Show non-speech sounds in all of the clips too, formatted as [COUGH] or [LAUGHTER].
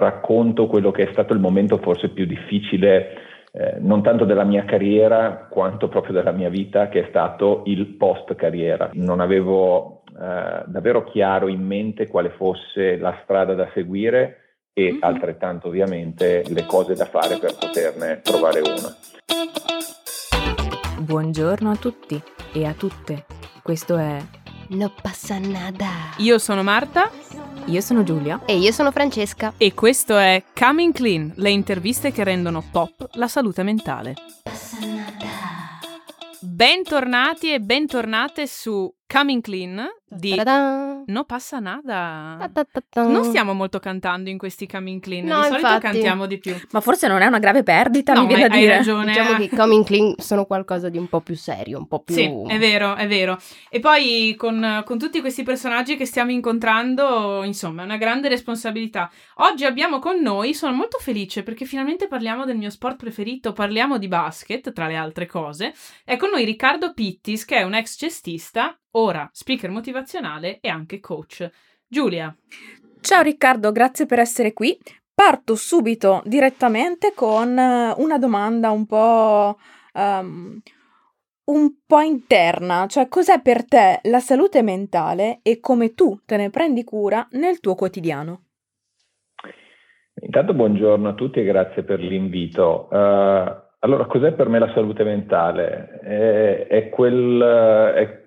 racconto quello che è stato il momento forse più difficile, eh, non tanto della mia carriera quanto proprio della mia vita, che è stato il post carriera. Non avevo eh, davvero chiaro in mente quale fosse la strada da seguire e mm-hmm. altrettanto ovviamente le cose da fare per poterne trovare una. Buongiorno a tutti e a tutte. Questo è No passa nada. Io sono Marta. Io sono Giulia. E io sono Francesca. E questo è Coming Clean, le interviste che rendono pop la salute mentale. Bentornati e bentornate su Coming Clean di Ta-da. No passa nada. Ta-ta-ta-ta. Non stiamo molto cantando in questi Coming Clean, no, di solito infatti. cantiamo di più. Ma forse non è una grave perdita, no, mi viene a dire. Hai ragione. Diciamo che Coming Clean sono qualcosa di un po' più serio, un po' più Sì, è vero, è vero. E poi con, con tutti questi personaggi che stiamo incontrando, insomma, è una grande responsabilità. Oggi abbiamo con noi, sono molto felice perché finalmente parliamo del mio sport preferito, parliamo di basket, tra le altre cose. È con noi Riccardo Pittis, che è un ex cestista ora speaker motivazionale e anche coach. Giulia. Ciao Riccardo, grazie per essere qui. Parto subito direttamente con eh, una domanda un po', um, un po' interna, cioè cos'è per te la salute mentale e come tu te ne prendi cura nel tuo quotidiano? Intanto buongiorno a tutti e grazie per l'invito. Uh, allora, cos'è per me la salute mentale? È, è, quel, è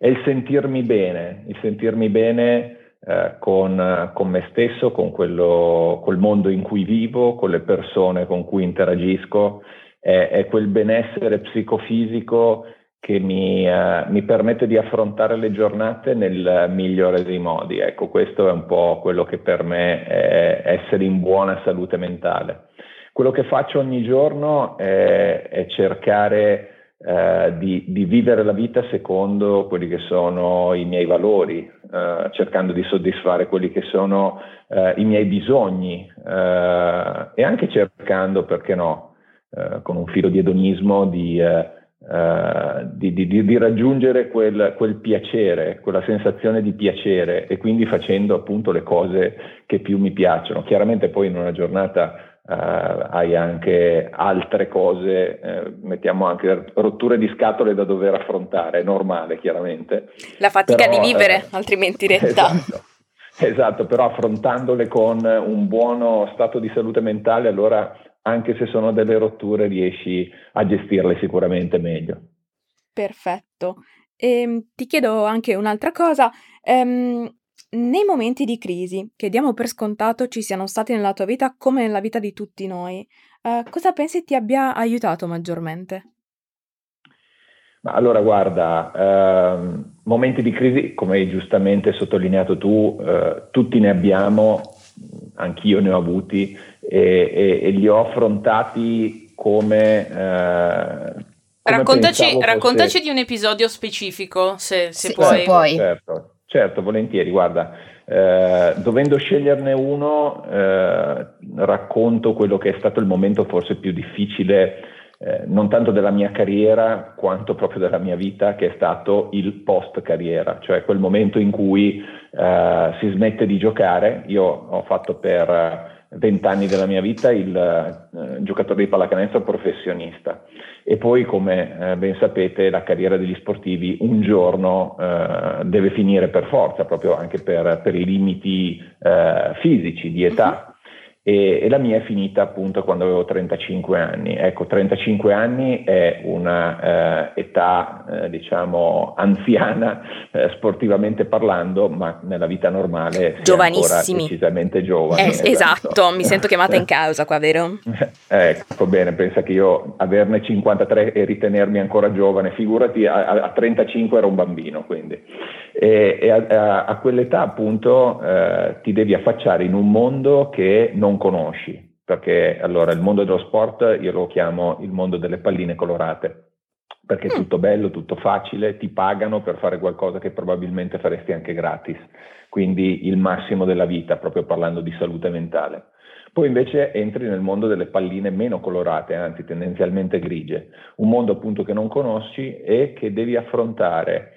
è il sentirmi bene, il sentirmi bene eh, con, con, me stesso, con quello, col mondo in cui vivo, con le persone con cui interagisco, è, è quel benessere psicofisico che mi, eh, mi, permette di affrontare le giornate nel migliore dei modi. Ecco, questo è un po' quello che per me è essere in buona salute mentale. Quello che faccio ogni giorno è, è cercare eh, di, di, vivere la vita secondo quelli che sono i miei valori, eh, cercando di soddisfare quelli che sono eh, i miei bisogni eh, e anche cercando, perché no, eh, con un filo di edonismo, di, di, di raggiungere quel, quel, piacere, quella sensazione di piacere e quindi facendo appunto le cose che più mi piacciono. Chiaramente poi in una giornata Uh, hai anche altre cose, eh, mettiamo anche rotture di scatole da dover affrontare, è normale chiaramente. La fatica però, di vivere, eh, altrimenti realtà. Esatto, esatto, però affrontandole con un buono stato di salute mentale, allora anche se sono delle rotture riesci a gestirle sicuramente meglio. Perfetto. E, ehm, ti chiedo anche un'altra cosa. Um, nei momenti di crisi, che diamo per scontato ci siano stati nella tua vita come nella vita di tutti noi, eh, cosa pensi ti abbia aiutato maggiormente? Ma allora guarda, ehm, momenti di crisi, come hai giustamente sottolineato tu, eh, tutti ne abbiamo, anch'io ne ho avuti e, e, e li ho affrontati come... Eh, raccontaci, raccontaci fosse... di un episodio specifico, se, se sì, puoi. Se puoi. Certo. Certo, volentieri, guarda, eh, dovendo sceglierne uno, eh, racconto quello che è stato il momento forse più difficile, eh, non tanto della mia carriera quanto proprio della mia vita, che è stato il post carriera, cioè quel momento in cui eh, si smette di giocare. Io ho fatto per vent'anni della mia vita il eh, giocatore di pallacanestro professionista. E poi come eh, ben sapete la carriera degli sportivi un giorno eh, deve finire per forza proprio anche per, per i limiti eh, fisici di età e, e, la mia è finita appunto quando avevo 35 anni. Ecco, 35 anni è una eh, età, eh, diciamo, anziana eh, sportivamente parlando, ma nella vita normale Giovanissimi. decisamente giovane. Eh, esatto. esatto. mi sento chiamata in causa qua, vero? [LAUGHS] ecco, bene, pensa che io averne 53 e ritenermi ancora giovane, figurati, a, a 35 ero un bambino, quindi. E, e a, a, quell'età appunto eh, ti devi affacciare in un mondo che non conosci, perché allora il mondo dello sport io lo chiamo il mondo delle palline colorate, perché è mm. tutto bello, tutto facile, ti pagano per fare qualcosa che probabilmente faresti anche gratis, quindi il massimo della vita, proprio parlando di salute mentale. Poi invece entri nel mondo delle palline meno colorate, anzi tendenzialmente grigie, un mondo appunto che non conosci e che devi affrontare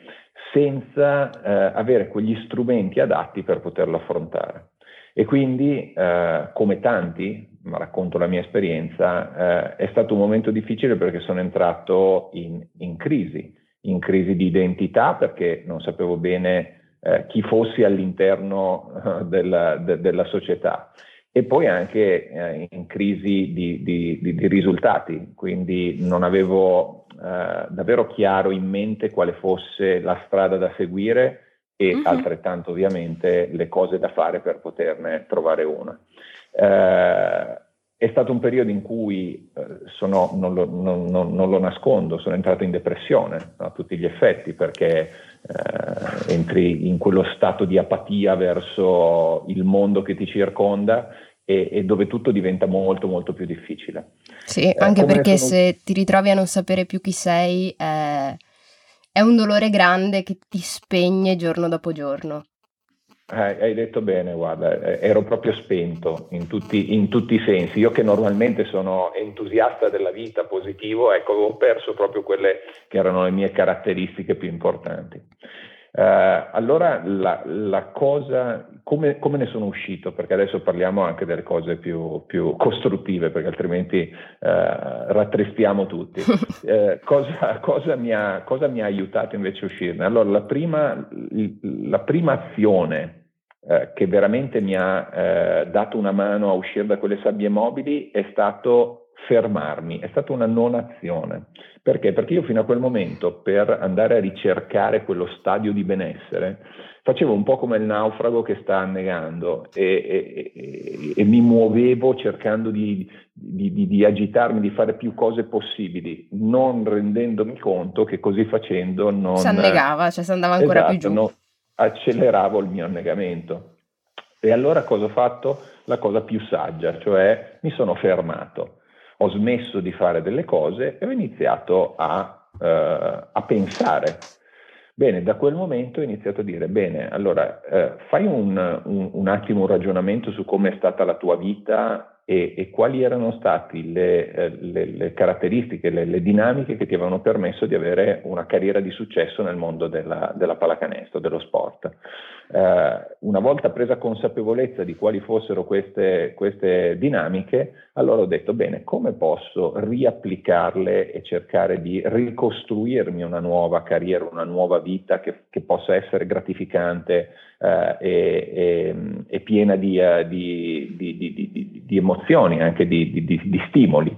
senza eh, avere quegli strumenti adatti per poterlo affrontare. E quindi, eh, come tanti, ma racconto la mia esperienza, eh, è stato un momento difficile perché sono entrato in, in crisi, in crisi di identità perché non sapevo bene eh, chi fossi all'interno eh, della, de, della, società. E poi anche eh, in crisi di, di, di, di, risultati, quindi non avevo eh, davvero chiaro in mente quale fosse la strada da seguire e uh-huh. altrettanto ovviamente le cose da fare per poterne trovare una. Eh, è stato un periodo in cui eh, sono, non, lo, non, non, non, lo, nascondo, sono entrato in depressione a tutti gli effetti perché eh, entri in quello stato di apatia verso il mondo che ti circonda e, e dove tutto diventa molto molto più difficile. Sì, eh, anche perché sono... se ti ritrovi a non sapere più chi sei eh, è un dolore grande che ti spegne giorno dopo giorno. Eh, hai detto bene, guarda, eh, ero proprio spento in tutti, in tutti, i sensi. Io che normalmente sono entusiasta della vita, positivo, ecco, avevo perso proprio quelle che erano le mie caratteristiche più importanti. Eh, allora la, la cosa, come, come, ne sono uscito? Perché adesso parliamo anche delle cose più, più costruttive, perché altrimenti eh, rattristiamo tutti. [LAUGHS] Eh, cosa, cosa, mi ha, cosa, mi ha, aiutato invece a uscirne? Allora, la prima, la prima azione che veramente mi ha dato una mano a uscire da quelle sabbie mobili è stato fermarmi, è stata una non azione. Perché? Perché io fino a quel momento, per andare a ricercare quello stadio di benessere, facevo un po' come il naufrago che sta annegando e, e, e, e mi muovevo cercando di, di, di, di, agitarmi, di fare più cose possibili, non rendendomi conto che così facendo non... Si annegava, cioè si andava ancora esatto, più giù. No, acceleravo il mio annegamento. E allora cosa ho fatto? La cosa più saggia, cioè mi sono fermato ho smesso di fare delle cose e ho iniziato a, eh, a pensare. Bene, da quel momento ho iniziato a dire, bene, allora eh, fai un, un, un, attimo un ragionamento su come è stata la tua vita e, e quali erano state le, eh, le, le, caratteristiche, le, le, dinamiche che ti avevano permesso di avere una carriera di successo nel mondo della, della pallacanestro, dello sport. Eh, una volta presa consapevolezza di quali fossero queste, queste, dinamiche, allora ho detto, bene, come posso riapplicarle e cercare di ricostruirmi una nuova carriera, una nuova vita che, che possa essere gratificante eh, e, e, e, piena di, uh, di, di, di emozioni, anche di stimoli.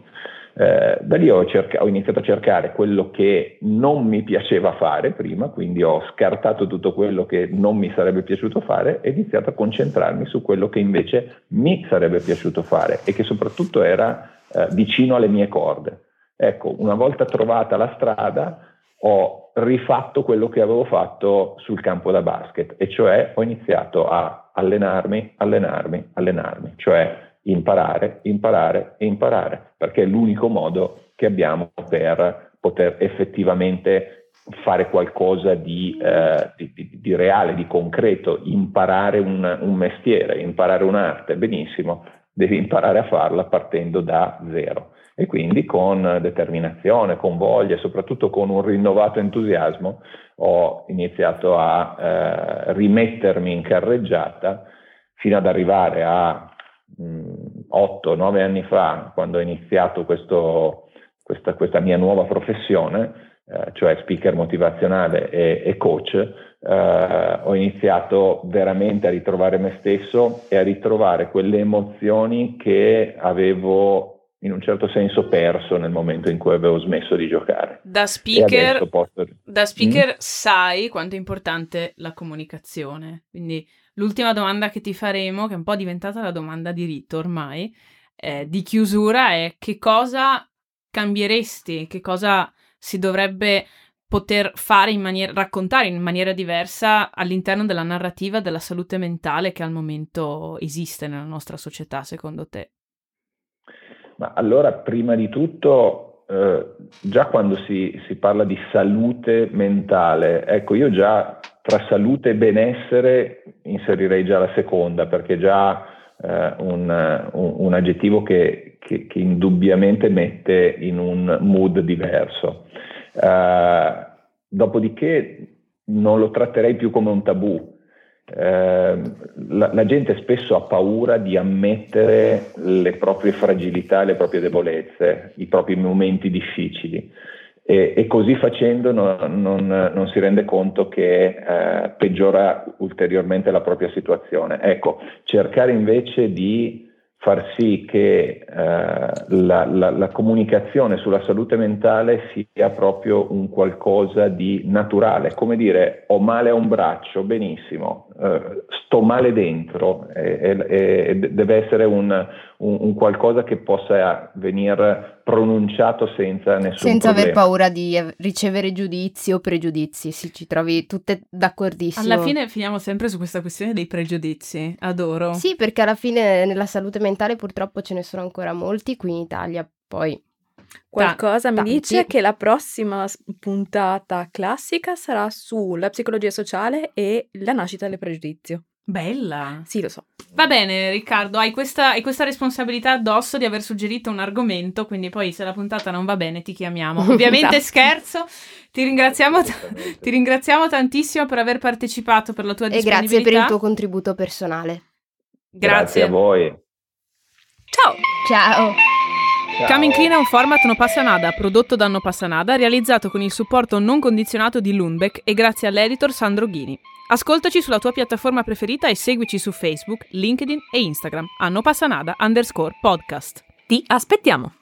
Eh, da lì ho, cerca- ho, iniziato a cercare quello che non mi piaceva fare prima, quindi ho scartato tutto quello che non mi sarebbe piaciuto fare e ho iniziato a concentrarmi su quello che invece mi sarebbe piaciuto fare e che soprattutto era eh, vicino alle mie corde. Ecco, una volta trovata la strada ho rifatto quello che avevo fatto sul campo da basket e cioè ho iniziato a allenarmi, allenarmi, allenarmi, cioè imparare, imparare e imparare, perché è l'unico modo che abbiamo per poter effettivamente fare qualcosa di, eh, di, di, di reale, di concreto, imparare un, un, mestiere, imparare un'arte, benissimo, devi imparare a farla partendo da zero. E quindi con determinazione, con voglia, soprattutto con un rinnovato entusiasmo, ho iniziato a eh, rimettermi in carreggiata fino ad arrivare a 8-9 anni fa, quando ho iniziato questo, questa, questa, mia nuova professione, eh, cioè speaker motivazionale e, e coach, eh, ho iniziato veramente a ritrovare me stesso e a ritrovare quelle emozioni che avevo in un certo senso perso nel momento in cui avevo smesso di giocare. Da speaker, posso... da speaker mm? sai quanto è importante la comunicazione, quindi l'ultima domanda che ti faremo, che è un po' diventata la domanda di rito ormai, eh, di chiusura, è che cosa cambieresti, che cosa si dovrebbe poter fare in maniera, raccontare in maniera diversa all'interno della narrativa della salute mentale che al momento esiste nella nostra società, secondo te? Ma allora, prima di tutto, eh, già quando si, si, parla di salute mentale, ecco, io già tra salute e benessere inserirei già la seconda, perché già eh, un, un, aggettivo che, che, che, indubbiamente mette in un mood diverso. Uh, dopodiché non lo tratterei più come un tabù eh, la, la, gente spesso ha paura di ammettere le proprie fragilità, le proprie debolezze, i propri momenti difficili e, e così facendo non, non, non, si rende conto che eh, peggiora ulteriormente la propria situazione. Ecco, cercare invece di far sì che eh, la, la, la, comunicazione sulla salute mentale sia proprio un qualcosa di naturale, come dire ho male a un braccio, benissimo, eh, sto male dentro, e, e, deve essere un, un, un, qualcosa che possa venire pronunciato senza nessun senza problema. aver paura di ricevere giudizi o pregiudizi, sì, ci trovi tutte d'accordissimo. Alla fine finiamo sempre su questa questione dei pregiudizi, adoro. Sì, perché alla fine nella salute mentale purtroppo ce ne sono ancora molti qui in Italia, poi Qualcosa mi dice che la prossima puntata classica sarà sulla psicologia sociale e la nascita del pregiudizio. Bella. Sì, lo so. Va bene, Riccardo, hai questa, hai questa, responsabilità addosso di aver suggerito un argomento, quindi poi se la puntata non va bene ti chiamiamo. [LAUGHS] Ovviamente esatto. scherzo, ti ringraziamo, t- ti ringraziamo tantissimo per aver partecipato, per la tua disponibilità. E grazie per il tuo contributo personale. Grazie, grazie a voi. Ciao. Ciao. Ciao. Coming Clean è un format No Passa Nada, prodotto da No Passa Nada, realizzato con il supporto non condizionato di Lundbeck e grazie all'editor Sandro Ghini. Ascoltaci sulla tua piattaforma preferita e seguici su Facebook, LinkedIn e Instagram a No Passa Nada underscore podcast. Ti aspettiamo!